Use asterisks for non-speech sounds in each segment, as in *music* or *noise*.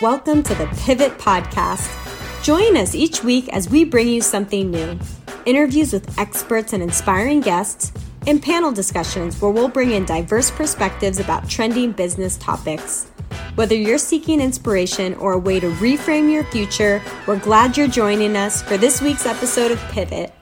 Welcome to the Pivot Podcast. Join us each week as we bring you something new interviews with experts and inspiring guests, and panel discussions where we'll bring in diverse perspectives about trending business topics. Whether you're seeking inspiration or a way to reframe your future, we're glad you're joining us for this week's episode of Pivot.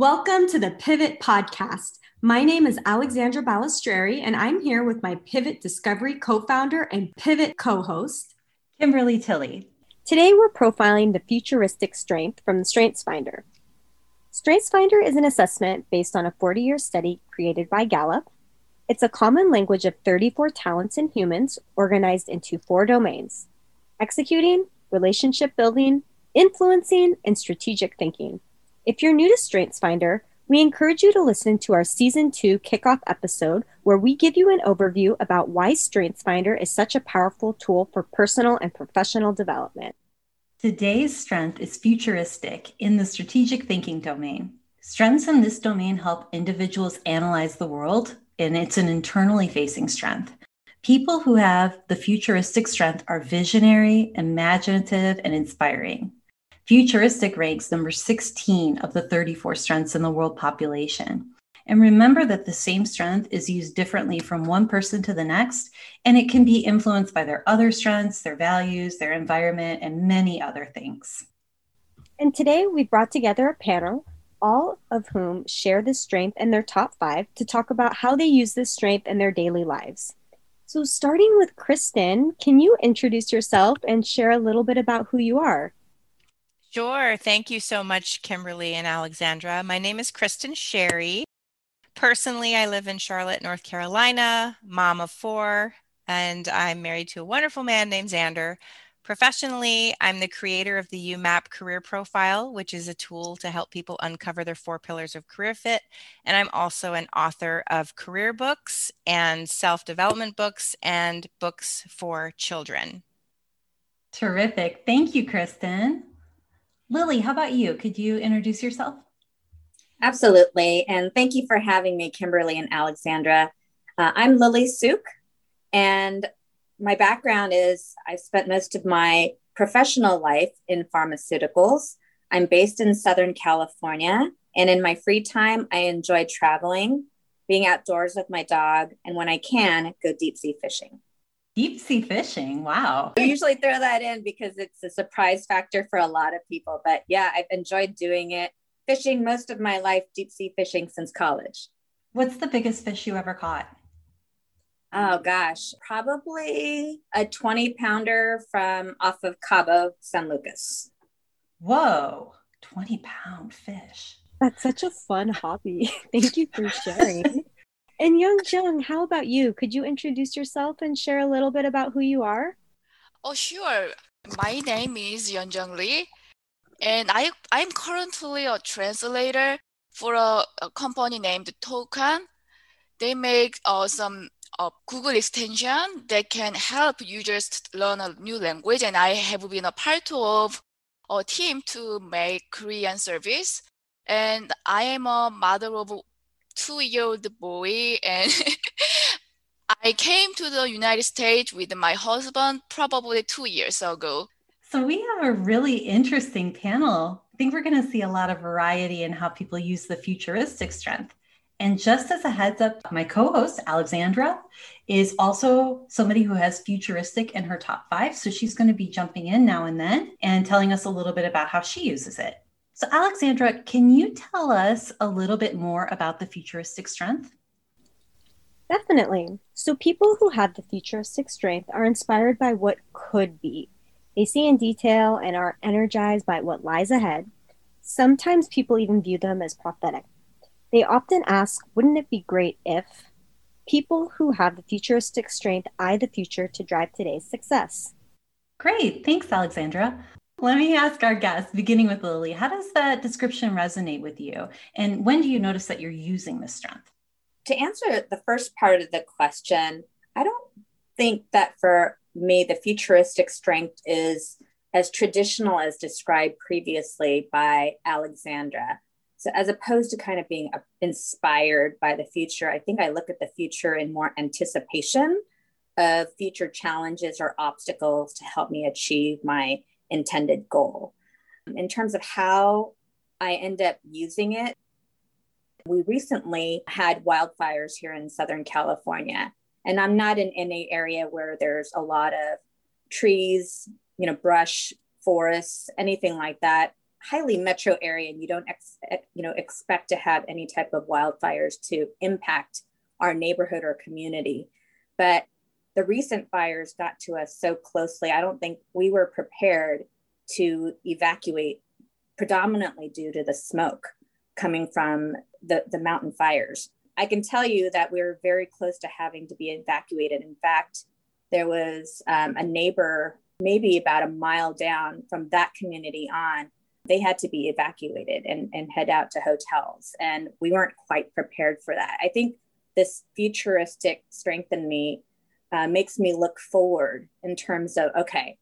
Welcome to the Pivot Podcast. My name is Alexandra Balistreri, and I'm here with my Pivot Discovery co founder and Pivot co host, Kimberly Tilley. Today, we're profiling the futuristic strength from the StrengthsFinder. StrengthsFinder is an assessment based on a 40 year study created by Gallup. It's a common language of 34 talents in humans organized into four domains executing, relationship building, influencing, and strategic thinking. If you're new to StrengthsFinder, we encourage you to listen to our season two kickoff episode where we give you an overview about why StrengthsFinder is such a powerful tool for personal and professional development. Today's strength is futuristic in the strategic thinking domain. Strengths in this domain help individuals analyze the world, and it's an internally facing strength. People who have the futuristic strength are visionary, imaginative, and inspiring. Futuristic ranks number 16 of the 34 strengths in the world population. And remember that the same strength is used differently from one person to the next, and it can be influenced by their other strengths, their values, their environment, and many other things. And today we brought together a panel, all of whom share this strength and their top five to talk about how they use this strength in their daily lives. So, starting with Kristen, can you introduce yourself and share a little bit about who you are? Sure. Thank you so much, Kimberly and Alexandra. My name is Kristen Sherry. Personally, I live in Charlotte, North Carolina, mom of four, and I'm married to a wonderful man named Xander. Professionally, I'm the creator of the YouMap Career Profile, which is a tool to help people uncover their four pillars of career fit. And I'm also an author of career books and self development books and books for children. Terrific. Thank you, Kristen. Lily, how about you? Could you introduce yourself? Absolutely. And thank you for having me, Kimberly and Alexandra. Uh, I'm Lily Suk, and my background is I've spent most of my professional life in pharmaceuticals. I'm based in Southern California, and in my free time, I enjoy traveling, being outdoors with my dog, and when I can, go deep sea fishing. Deep sea fishing. Wow. I usually throw that in because it's a surprise factor for a lot of people. But yeah, I've enjoyed doing it. Fishing most of my life, deep sea fishing since college. What's the biggest fish you ever caught? Oh gosh, probably a 20 pounder from off of Cabo San Lucas. Whoa, 20 pound fish. That's such a fun hobby. *laughs* Thank you for sharing. And Young Jung, how about you? Could you introduce yourself and share a little bit about who you are? Oh, sure. My name is Young Jung Lee, and I, I'm currently a translator for a, a company named Toucan. They make uh, some uh, Google extension that can help users learn a new language, and I have been a part of a team to make Korean service. And I am a mother of two year old boy and *laughs* I came to the United States with my husband probably two years ago. So we have a really interesting panel. I think we're going to see a lot of variety in how people use the futuristic strength. And just as a heads up, my co host, Alexandra, is also somebody who has futuristic in her top five. So she's going to be jumping in now and then and telling us a little bit about how she uses it. So, Alexandra, can you tell us a little bit more about the futuristic strength? Definitely. So, people who have the futuristic strength are inspired by what could be. They see in detail and are energized by what lies ahead. Sometimes people even view them as prophetic. They often ask, wouldn't it be great if? People who have the futuristic strength eye the future to drive today's success. Great. Thanks, Alexandra. Let me ask our guest, beginning with Lily, how does that description resonate with you? And when do you notice that you're using this strength? To answer the first part of the question, I don't think that for me, the futuristic strength is as traditional as described previously by Alexandra. So, as opposed to kind of being inspired by the future, I think I look at the future in more anticipation of future challenges or obstacles to help me achieve my intended goal. In terms of how I end up using it, we recently had wildfires here in Southern California, and I'm not in any area where there's a lot of trees, you know, brush, forests, anything like that. Highly metro area and you don't ex- you know expect to have any type of wildfires to impact our neighborhood or community. But the recent fires got to us so closely i don't think we were prepared to evacuate predominantly due to the smoke coming from the, the mountain fires i can tell you that we were very close to having to be evacuated in fact there was um, a neighbor maybe about a mile down from that community on they had to be evacuated and, and head out to hotels. And we weren't quite prepared for that. I think this futuristic strength in me uh, makes me look forward in terms of, okay,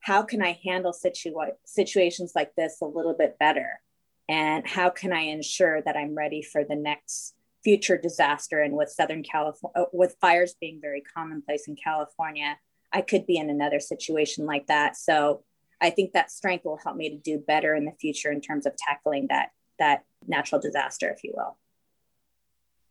how can I handle situa- situations like this a little bit better? And how can I ensure that I'm ready for the next future disaster? And with Southern California, uh, with fires being very commonplace in California, I could be in another situation like that. So I think that strength will help me to do better in the future in terms of tackling that that natural disaster, if you will.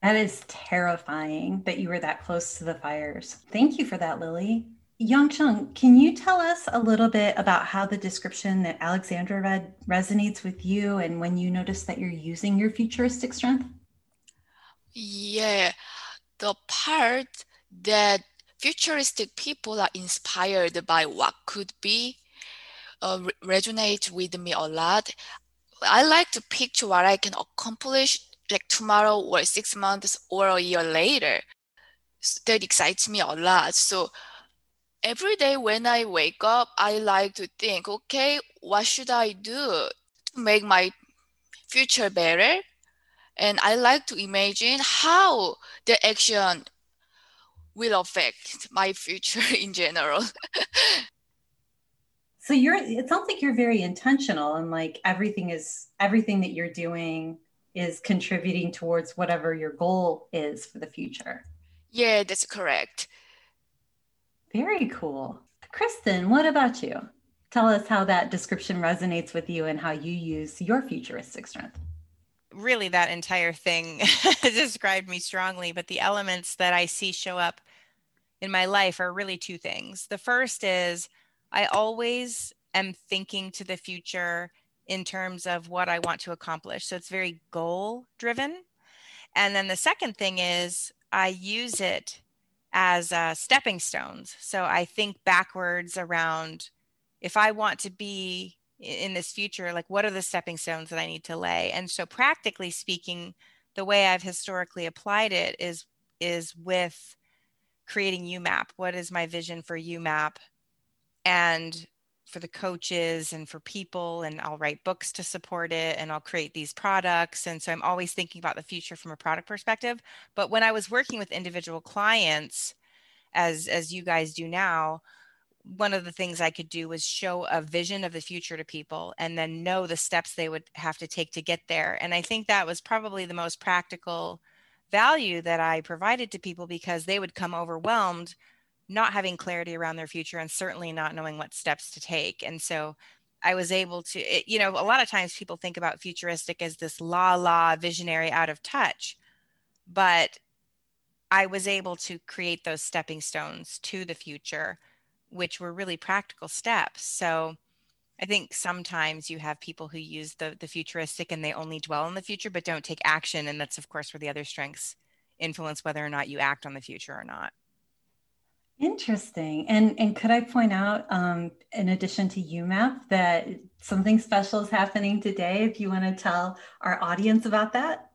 That is terrifying that you were that close to the fires. Thank you for that, Lily. Young Jung, can you tell us a little bit about how the description that Alexandra read resonates with you and when you notice that you're using your futuristic strength? Yeah, the part that futuristic people are inspired by what could be uh, resonate with me a lot. I like to picture what I can accomplish like tomorrow or six months or a year later. So that excites me a lot. So every day when I wake up, I like to think, okay, what should I do to make my future better? And I like to imagine how the action will affect my future *laughs* in general. so you're it sounds like you're very intentional and like everything is everything that you're doing is contributing towards whatever your goal is for the future. Yeah that's correct. Very cool. Kristen what about you? Tell us how that description resonates with you and how you use your futuristic strength. Really that entire thing *laughs* described me strongly but the elements that i see show up in my life are really two things. The first is I always am thinking to the future in terms of what I want to accomplish. So it's very goal driven. And then the second thing is I use it as uh, stepping stones. So I think backwards around if I want to be in this future, like what are the stepping stones that I need to lay? And so practically speaking, the way I've historically applied it is is with creating YouMap. What is my vision for YouMap? and for the coaches and for people and I'll write books to support it and I'll create these products and so I'm always thinking about the future from a product perspective. But when I was working with individual clients as as you guys do now one of the things I could do was show a vision of the future to people and then know the steps they would have to take to get there. And I think that was probably the most practical value that I provided to people because they would come overwhelmed not having clarity around their future and certainly not knowing what steps to take. And so I was able to, it, you know, a lot of times people think about futuristic as this la la visionary out of touch, but I was able to create those stepping stones to the future, which were really practical steps. So I think sometimes you have people who use the, the futuristic and they only dwell in the future, but don't take action. And that's, of course, where the other strengths influence whether or not you act on the future or not. Interesting. And and could I point out, um, in addition to YouMap, that something special is happening today? If you want to tell our audience about that.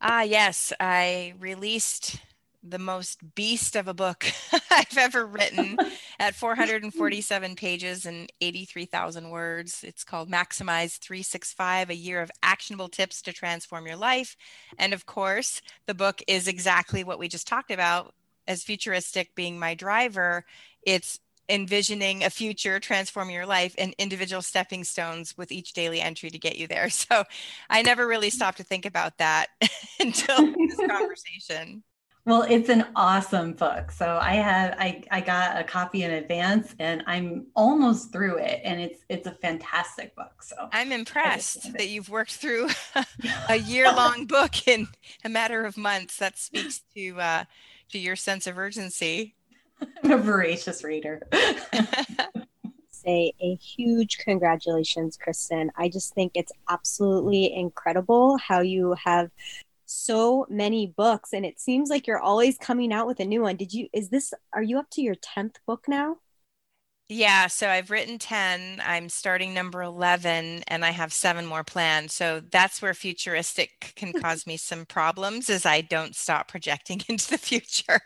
Ah, yes, I released the most beast of a book *laughs* I've ever written *laughs* at 447 pages and 83,000 words. It's called Maximize 365 A Year of Actionable Tips to Transform Your Life. And of course, the book is exactly what we just talked about as futuristic being my driver, it's envisioning a future, transforming your life, and individual stepping stones with each daily entry to get you there. *laughs* So I never really stopped to think about that *laughs* until this conversation. Well, it's an awesome book. So I have I, I got a copy in advance and I'm almost through it and it's it's a fantastic book. So I'm impressed that you've worked through *laughs* a year-long book in a matter of months. That speaks to uh, to your sense of urgency. I'm a voracious reader. *laughs* Say a huge congratulations, Kristen. I just think it's absolutely incredible how you have so many books and it seems like you're always coming out with a new one. Did you is this are you up to your 10th book now? Yeah, so I've written 10. I'm starting number 11 and I have seven more planned. So that's where futuristic can *laughs* cause me some problems as I don't stop projecting *laughs* into the future.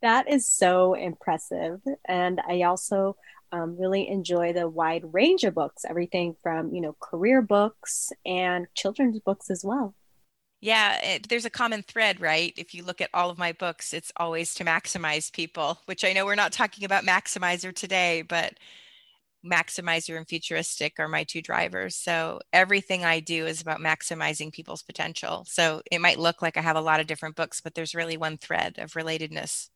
That is so impressive. And I also um, really enjoy the wide range of books, everything from, you know, career books and children's books as well. Yeah, it, there's a common thread, right? If you look at all of my books, it's always to maximize people, which I know we're not talking about maximizer today, but maximizer and futuristic are my two drivers. So everything I do is about maximizing people's potential. So it might look like I have a lot of different books, but there's really one thread of relatedness.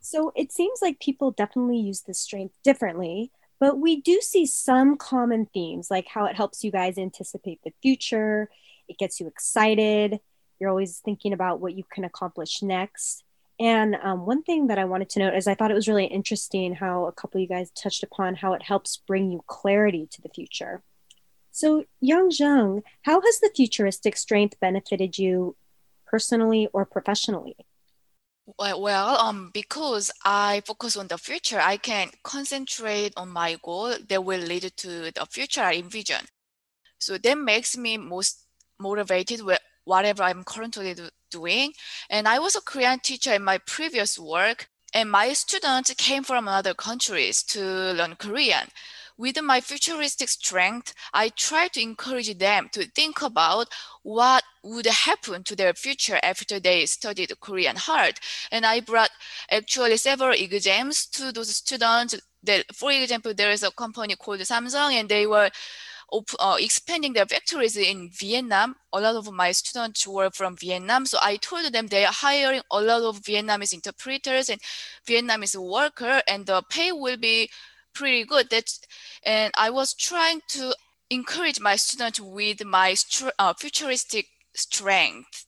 So it seems like people definitely use this strength differently, but we do see some common themes, like how it helps you guys anticipate the future it gets you excited. You're always thinking about what you can accomplish next. And um, one thing that I wanted to note is I thought it was really interesting how a couple of you guys touched upon how it helps bring you clarity to the future. So, Young Jung, how has the futuristic strength benefited you personally or professionally? Well, um, because I focus on the future, I can concentrate on my goal that will lead to the future I envision. So that makes me most motivated with whatever I'm currently do- doing. And I was a Korean teacher in my previous work, and my students came from other countries to learn Korean. With my futuristic strength, I try to encourage them to think about what would happen to their future after they studied Korean hard. And I brought actually several exams to those students. That, for example, there is a company called Samsung, and they were uh, expanding their factories in Vietnam. A lot of my students were from Vietnam, so I told them they are hiring a lot of Vietnamese interpreters and Vietnamese worker, and the pay will be pretty good. That's and I was trying to encourage my students with my uh, futuristic strength.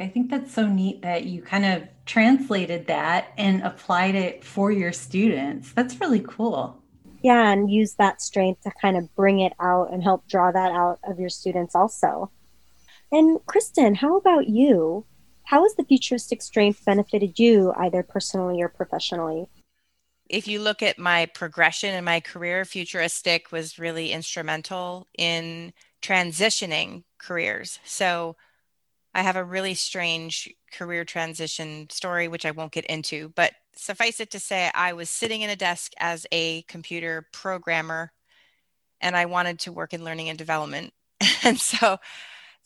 I think that's so neat that you kind of translated that and applied it for your students. That's really cool yeah and use that strength to kind of bring it out and help draw that out of your students also. And kristen how about you? How has the futuristic strength benefited you either personally or professionally? If you look at my progression in my career futuristic was really instrumental in transitioning careers. So I have a really strange career transition story, which I won't get into, but suffice it to say, I was sitting in a desk as a computer programmer and I wanted to work in learning and development. *laughs* and so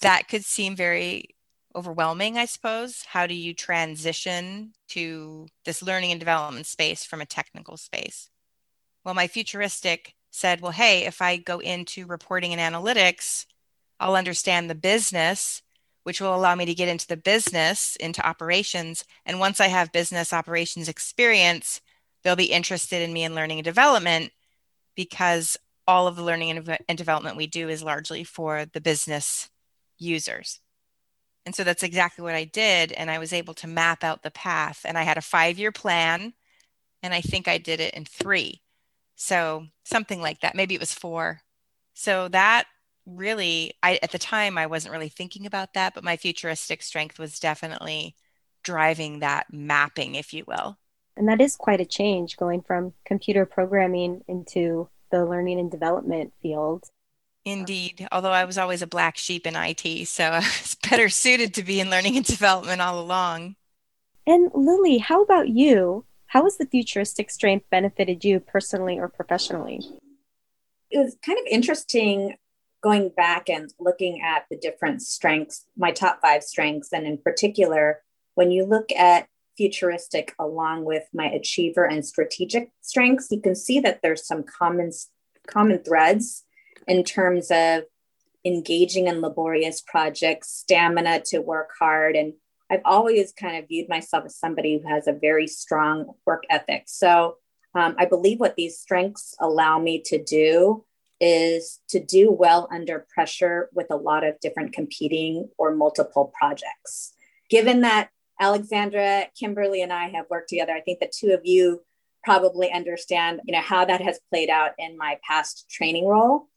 that could seem very overwhelming, I suppose. How do you transition to this learning and development space from a technical space? Well, my futuristic said, well, hey, if I go into reporting and analytics, I'll understand the business which will allow me to get into the business, into operations. And once I have business operations experience, they'll be interested in me in learning and development because all of the learning and, development we do is largely for the business users. And so that's exactly what I did. And I was able to map out the path. And I had a five year plan, and I think I did it in three. So something like that. Maybe it was four. So that really i at the time i wasn't really thinking about that but my futuristic strength was definitely driving that mapping if you will. And that is quite a change going from computer programming into the learning and development field. Indeed although i was always a black sheep in it so *laughs* i was better suited to be in learning and development all along. And lily how about you? How has the futuristic strength benefited you personally or professionally? It was kind of interesting going back and looking at the different strengths, my top five strengths, and in particular, when you look at futuristic along with my achiever and strategic strengths, you can see that there's some common common threads in terms of engaging in laborious projects, stamina to work hard, and I've always kind of viewed myself as somebody who has a very strong work ethic. So um, I believe what these strengths allow me to do is to do well under pressure with a lot of different competing or multiple projects. Given that Alexandra, Kimberly, and I have worked together, I think the two of you probably understand, you know, how that has played out in my past training role.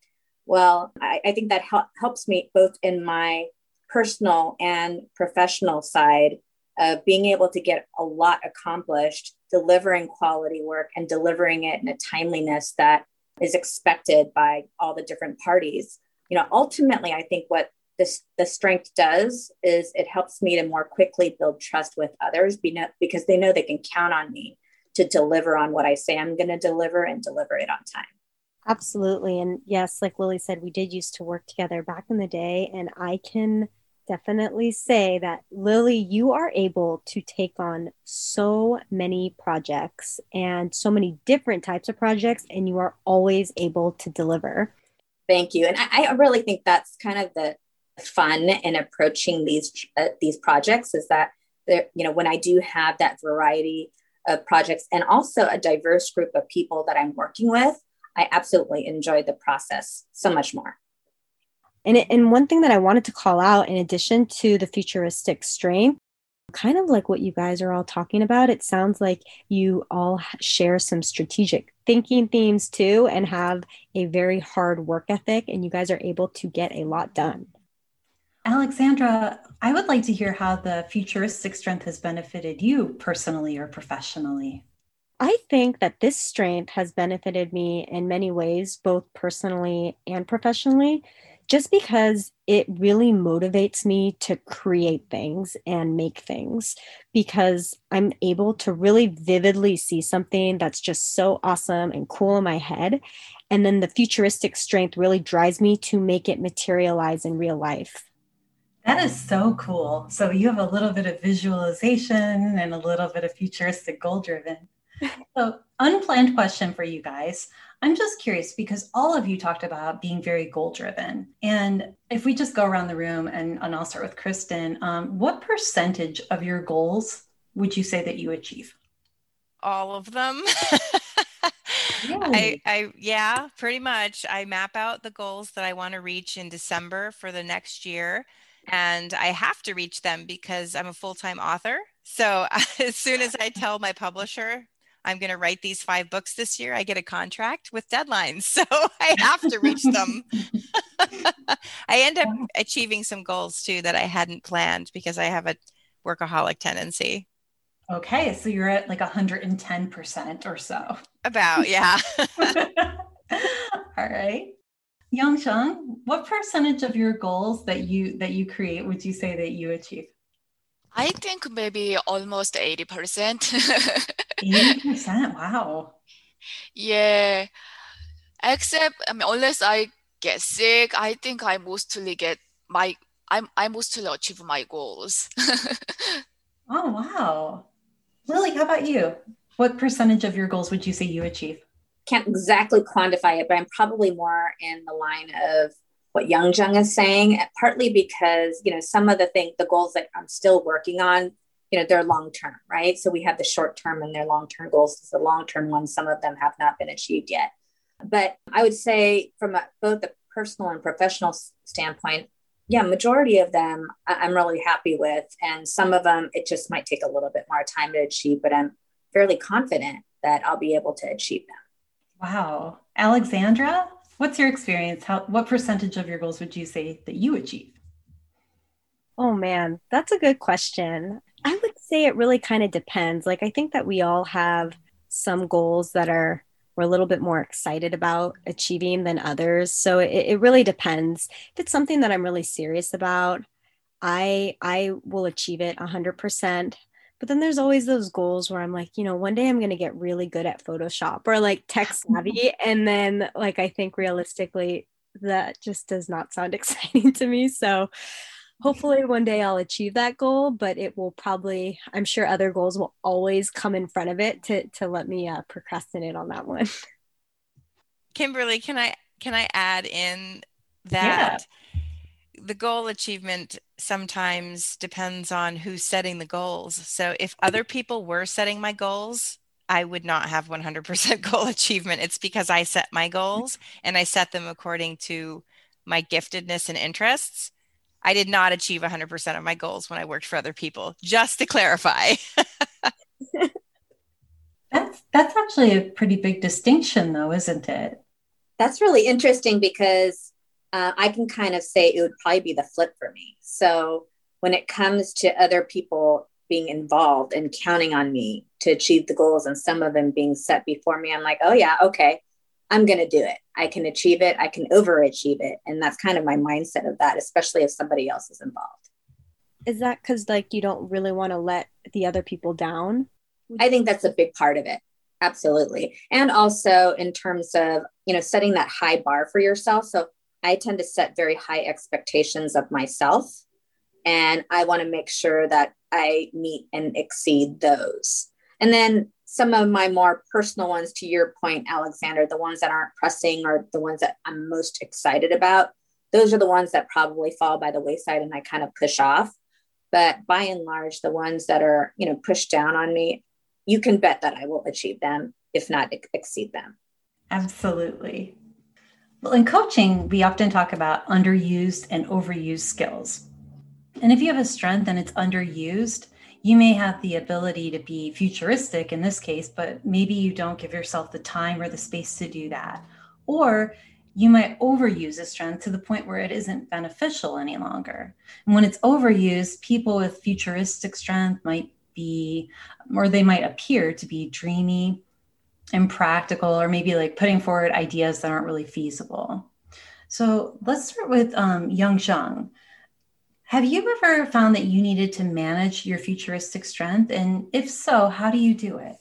Well, I, I think that hel- helps me both in my personal and professional side of being able to get a lot accomplished, delivering quality work and delivering it in a timeliness that is expected by all the different parties. You know, ultimately, I think what this the strength does is it helps me to more quickly build trust with others because they know they can count on me to deliver on what I say I'm going to deliver and deliver it on time. Absolutely. And yes, like Lily said, we did used to work together back in the day. And I can definitely say that Lily, you are able to take on so many projects and so many different types of projects, and you are always able to deliver. Thank you. And I, I really think that's kind of the fun in approaching these uh, these projects is that you know, when I do have that variety of projects and also a diverse group of people that I'm working with, I absolutely enjoy the process so much more. And, it, and one thing that I wanted to call out, in addition to the futuristic strength, kind of like what you guys are all talking about, it sounds like you all share some strategic thinking themes too, and have a very hard work ethic, and you guys are able to get a lot done. Alexandra, I would like to hear how the futuristic strength has benefited you personally or professionally. I think that this strength has benefited me in many ways, both personally and professionally just because it really motivates me to create things and make things because I'm able to really vividly see something that's just so awesome and cool in my head. And then the futuristic strength really drives me to make it materialize in real life. That is so cool. So you have a little bit of visualization and a little bit of futuristic goal driven. *laughs* So, unplanned question for you guys. I'm just curious because all of you talked about being very goal driven. And if we just go around the room and, and I'll start with Kristen, um, what percentage of your goals would you say that you achieve? All of them. *laughs* I, I, yeah, pretty much. I map out the goals that I want to reach in December for the next year. And I have to reach them because I'm a full time author. So *laughs* as soon as I tell my publisher I'm going to write these five books this year, I get a contract with deadlines. *laughs* So I have to reach them. *laughs* I end up achieving some goals too that I hadn't planned because I have a workaholic tendency. Okay, so you're at like 110% or so. About, yeah. *laughs* All right. Young Jung, what percentage of your goals that you that you create would you say that you achieve? I think maybe almost 80%. 80%. Wow. Yeah. Except I mean unless I get sick, I think I mostly get my I'm I mostly achieve my goals. *laughs* oh wow. Lily, how about you? What percentage of your goals would you say you achieve? Can't exactly quantify it, but I'm probably more in the line of what Young Jung is saying, partly because, you know, some of the thing, the goals that I'm still working on, you know, they're long term, right? So we have the short term and their long term goals. The long term ones, some of them have not been achieved yet. But I would say, from a, both the personal and professional standpoint, yeah, majority of them I'm really happy with, and some of them it just might take a little bit more time to achieve. But I'm fairly confident that I'll be able to achieve them. Wow, Alexandra, What's your experience? How what percentage of your goals would you say that you achieve? Oh man, that's a good question. Say it really kind of depends. Like I think that we all have some goals that are we're a little bit more excited about achieving than others. So it, it really depends. If it's something that I'm really serious about, I I will achieve it 100%. But then there's always those goals where I'm like, you know, one day I'm going to get really good at Photoshop or like tech savvy. *laughs* and then, like, I think realistically, that just does not sound *laughs* exciting to me. So hopefully one day I'll achieve that goal, but it will probably, I'm sure other goals will always come in front of it to, to let me uh, procrastinate on that one. *laughs* Kimberly, can I, can I add in that yeah. the goal achievement sometimes depends on who's setting the goals. So if other people were setting my goals, I would not have 100% *laughs* goal achievement. It's because I set my goals and I set them according to my giftedness and interests. I did not achieve 100% of my goals when I worked for other people, just to clarify. *laughs* that's that's actually a pretty big distinction though, isn't it? That's really interesting because uh, I can kind of say it would probably be the flip for me. So when it comes to other people being involved and counting on me to achieve the goals and some of them being set before me, I'm like, oh yeah, okay, I'm going to do it. I can achieve it. I can overachieve it. And that's kind of my mindset of that, especially if somebody else is involved. Is that because, like, you don't really want to let the other people down? I think that's a big part of it. Absolutely. And also in terms of, you know, setting that high bar for yourself. So I tend to set very high expectations of myself. And I want to make sure that I meet and exceed those. And then some of my more personal ones, to your point, Alexander, the ones that aren't pressing or the ones that I'm most excited about, those are the ones that probably fall by the wayside and I kind of push off. But by and large, the ones that are, you know, pushed down on me, you can bet that I will achieve them, if not ex- exceed them. Absolutely. Well, in coaching, we often talk about underused and overused skills. And if you have a strength and it's underused, you may have the ability to be futuristic in this case, but maybe you don't give yourself the time or the space to do that. Or you might overuse a strength to the point where it isn't beneficial any longer. And when it's overused, people with futuristic strength might be, or they might appear to be dreamy, impractical, or maybe like putting forward ideas that aren't really feasible. So let's start with um, Zhang. Have you ever found that you needed to manage your futuristic strength? And if so, how do you do it?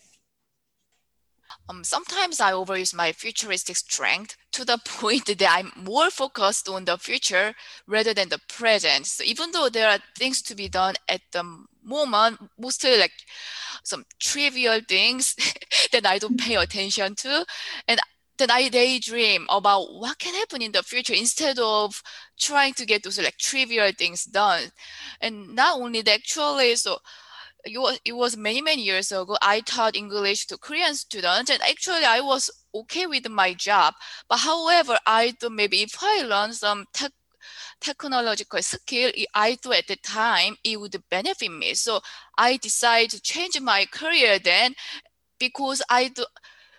Um, sometimes I overuse my futuristic strength to the *laughs* point that I'm more focused on the future rather than the present. So even though there are things to be done at the moment, mostly like some trivial things *laughs* that I don't pay attention to, and then I daydream about what can happen in the future instead of trying to get those like trivial things done. And not only that, actually, so it was, many, many years ago, I taught English to Korean students, and actually I was okay with my job. But however, I thought maybe if I learn some tech, technological skill, I thought at the time it would benefit me. So I decided to change my career then because I do,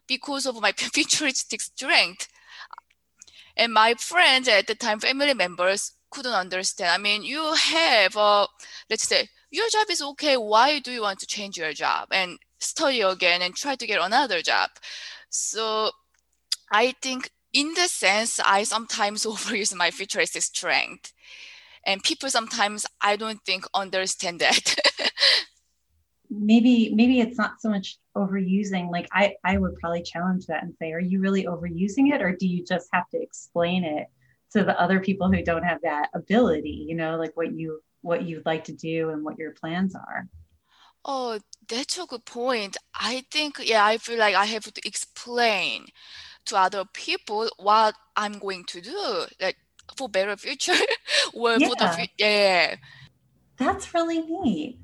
because of my *laughs* futuristic strength. And my friends at the time, family members, couldn't understand. I mean, you have, uh, let's say, your job is okay. Why do you want to change your job and study again and try to get another job? So I think in the sense, I sometimes *laughs* overuse my futuristic strength. And people sometimes, I don't think, understand that. *laughs* maybe maybe it's not so much overusing like i i would probably challenge that and say are you really overusing it or do you just have to explain it to the other people who don't have that ability you know like what you what you'd like to do and what your plans are? Oh that's a good point. I think yeah i feel like i have to explain to other people what i'm going to do like for better future *laughs* or yeah. for the future yeah. That's really neat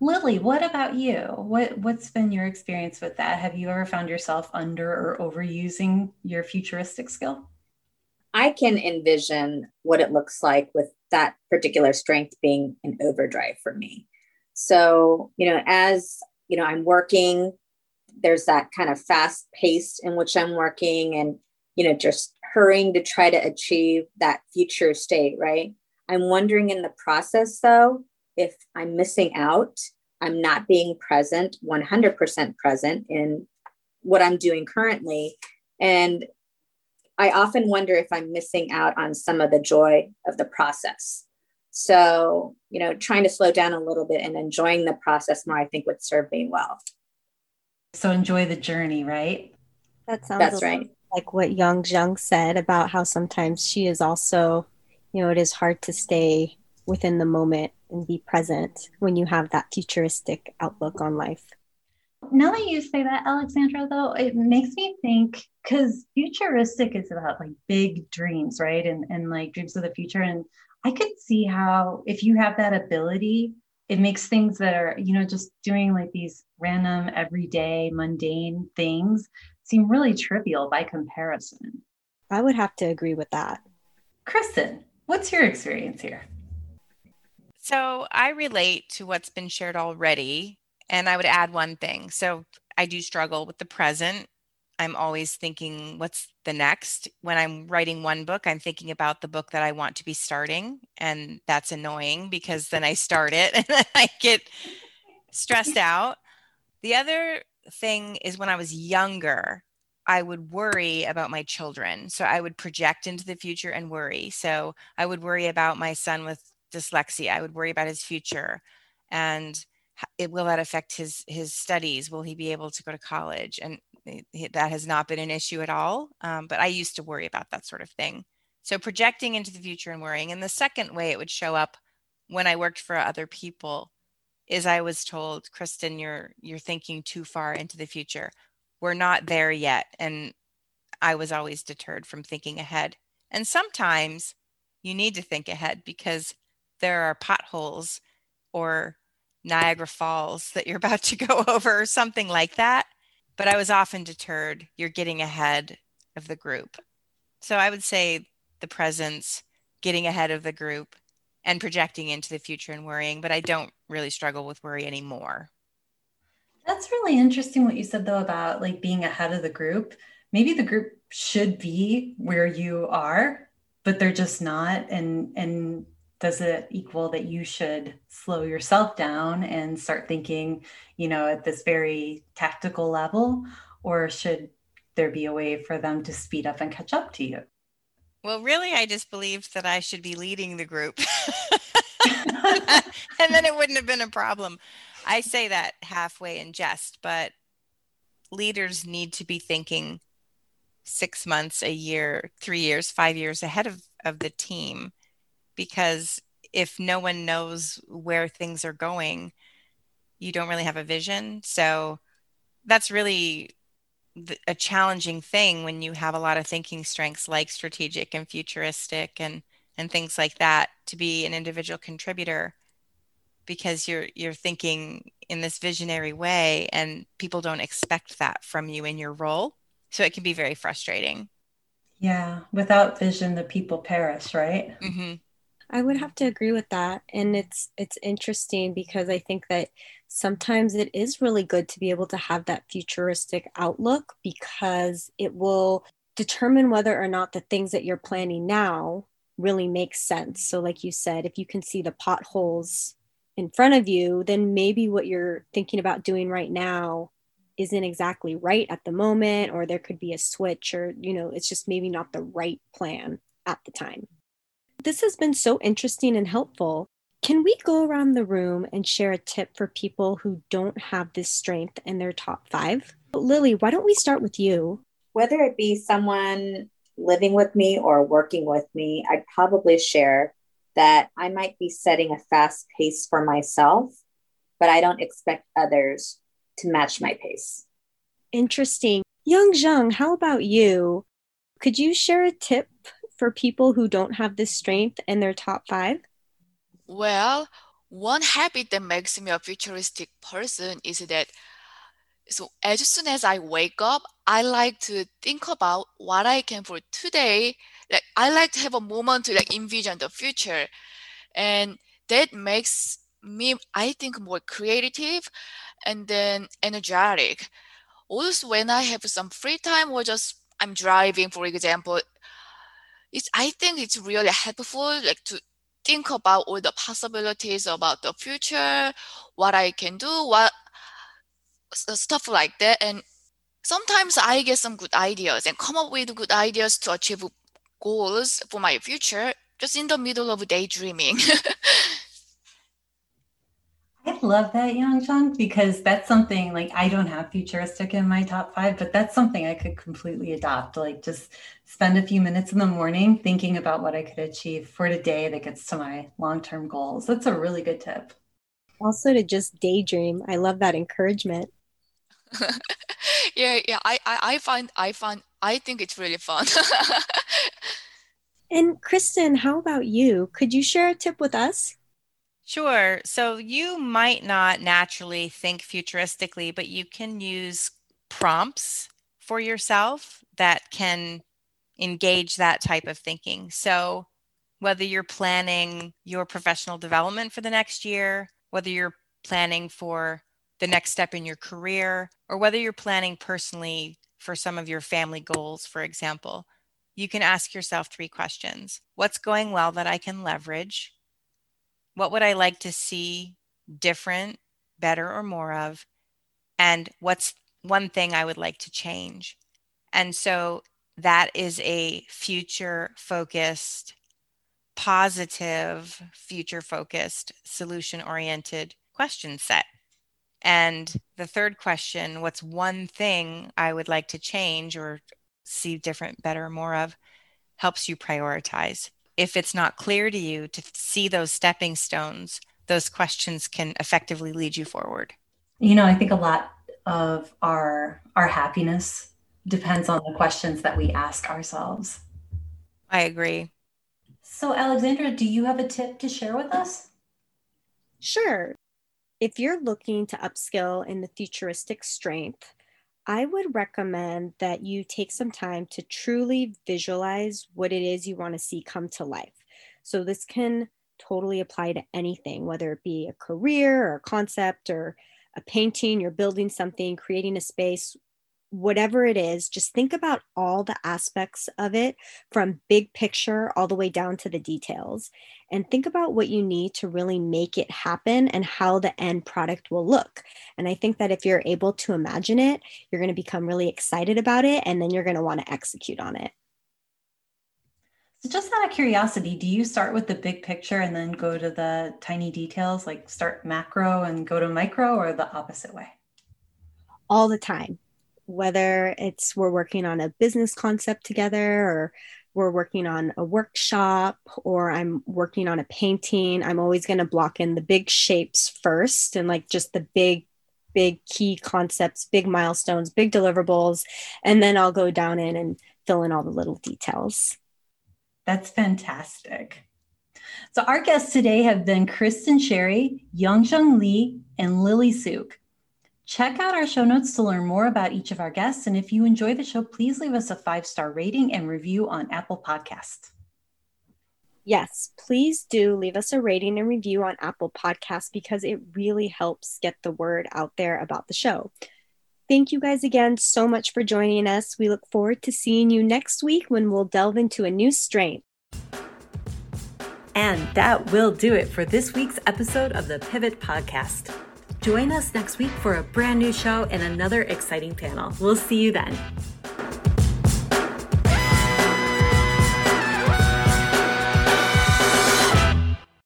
Lily, what about you? What what's been your experience with that? Have you ever found yourself under or overusing your futuristic skill? I can envision what it looks like with that particular strength being an overdrive for me. So, you know, as you know, I'm working, there's that kind of fast pace in which I'm working and, you know, just hurrying to try to achieve that future state, right? I'm wondering in the process though, if I'm missing out, I'm not being present, 100% present in what I'm doing currently. And I often wonder if I'm missing out on some of the joy of the process. So, you know, trying to slow down a little bit and enjoying the process more, I think would serve me well. So enjoy the journey, right? That sounds That's right. like what Young Jung said about how sometimes she is also, you know, it is hard to stay within the moment and be present when you have that futuristic outlook on life. Now that you say that, Alexandra, though, it makes me think because futuristic is about like big dreams, right? And, and like dreams of the future. And I could see how if you have that ability, it makes things that are, you know, just doing like these random, everyday, mundane things seem really trivial by comparison. I would have to agree with that. Kristen, what's your experience here? So I relate to what's been shared already, and I would add one thing. So I do struggle with the present. I'm always thinking, what's the next? When I'm writing one book, I'm thinking about the book that I want to be starting. And that's annoying because then I start it *laughs* and I get stressed out. The other thing is when I was younger, I would worry about my children. So I would project into the future and worry. So I would worry about my son with dyslexia. I would worry about his future and it will that affect his his studies? Will he be able to go to college? And that has not been an issue at all um, but i used to worry about that sort of thing. So projecting into the future and worrying and the second way it would show up when i worked for other people is i was told kristen you're you're thinking too far into the future. We're not there yet and i was always deterred from thinking ahead. And sometimes you need to think ahead because there are potholes or Niagara Falls that you're about to *laughs* go over or something like that. But I was often deterred. You're getting ahead of the group. So I would say the presence, getting ahead of the group, and projecting into the future and worrying. But I don't really struggle with worry anymore. That's really interesting what you said though about like being ahead of the group. Maybe the group should be where you are, but they're just not. And and does it equal that you should slow yourself down and start thinking, you know, at this very tactical level? Or should there be a way for them to speed up and catch up to you? Well, really, I just believed that I should be leading the group. *laughs* *laughs* and then it wouldn't have been a problem. I say that halfway in jest, but leaders need to be thinking six months, a year, three years, five years ahead of, of the team because if no one knows where things are going, you don't really have a vision. So that's really a challenging thing when you have a lot of thinking strengths like strategic and futuristic and and things like that to be an individual contributor because you're you're thinking in this visionary way and people don't expect that from you in your role so it can be very frustrating yeah without vision the people perish right mm-hmm. I would have to agree with that. And it's it's interesting because I think that sometimes it is really good to be able to have that futuristic outlook because it will determine whether or not the things that you're planning now really make sense. So like you said, if you can see the potholes in front of you, then maybe what you're thinking about doing right now isn't exactly right at the moment or there could be a switch or you know, it's just maybe not the right plan at the time. This has been so interesting and helpful. Can we go around the room and share a tip for people who don't have this strength in their top five? Lily, why don't we start with you? Whether it be someone living with me or working with me, I'd probably share that I might be setting a fast pace for myself, but I don't expect others to match my pace. Interesting. Young Jung, how about you? Could you share a tip for people who don't have this strength in their top five? Well, one habit that makes me a futuristic person is that so as soon as I wake up, I like to think about what I can for today. Like I like to have a moment to like envision the future. And that makes me, I think, more creative and then energetic. Also, when I have some free time or just I'm driving, for example, it's I think it's really helpful like to think about all the possibilities about the future, what I can do, what uh, stuff like that. And sometimes I get some good ideas and come up with good ideas to achieve goals for my future just in the middle of daydreaming. *laughs* I love that, Yang because that's something like I don't have futuristic in my top five, but that's something I could completely adopt. Like just spend a few minutes in the morning thinking about what I could achieve for today that gets to my long term goals. That's a really good tip. Also, to just daydream. I love that encouragement. *laughs* yeah, yeah. I, I, I find, I find, I think it's really fun. *laughs* and Kristen, how about you? Could you share a tip with us? Sure. So you might not naturally think futuristically, but you can use prompts for yourself that can engage that type of thinking. So whether you're planning your professional development for the next year, whether you're planning for the next step in your career, or whether you're planning personally for some of your family goals, for example, you can ask yourself three questions What's going well that I can leverage? What would I like to see different, better, or more of? And what's one thing I would like to change? And so that is a future focused, positive, future focused, solution oriented question set. And the third question, what's one thing I would like to change or see different, better, more of, helps you prioritize if it's not clear to you to see those stepping stones, those questions can effectively lead you forward. You know, I think a lot of our our happiness depends on the questions that we ask ourselves. I agree. So, Alexandra, do you have a tip to share with us? Sure. If you're looking to upskill in the futuristic strength, I would recommend that you take some time to truly visualize what it is you want to see come to life. So, this can totally apply to anything, whether it be a career or a concept or a painting, you're building something, creating a space, whatever it is, just think about all the aspects of it from big picture all the way down to the details. And think about what you need to really make it happen and how the end product will look. And I think that if you're able to imagine it, you're going to become really excited about it and then you're going to want to execute on it. So, just out of curiosity, do you start with the big picture and then go to the tiny details, like start macro and go to micro, or the opposite way? All the time whether it's we're working on a business concept together or we're working on a workshop or I'm working on a painting, I'm always going to block in the big shapes first and like just the big, big key concepts, big milestones, big deliverables. And then I'll go down in and fill in all the little details. That's fantastic. So, our guests today have been Kristen Sherry, Young Jung Lee, and Lily Suk. Check out our show notes to learn more about each of our guests. And if you enjoy the show, please leave us a five star rating and review on Apple Podcast. Yes, please do leave us a rating and review on Apple Podcasts because it really helps get the word out there about the show. Thank you guys again so much for joining us. We look forward to seeing you next week when we'll delve into a new strength. And that will do it for this week's episode of the Pivot Podcast. Join us next week for a brand new show and another exciting panel. We'll see you then.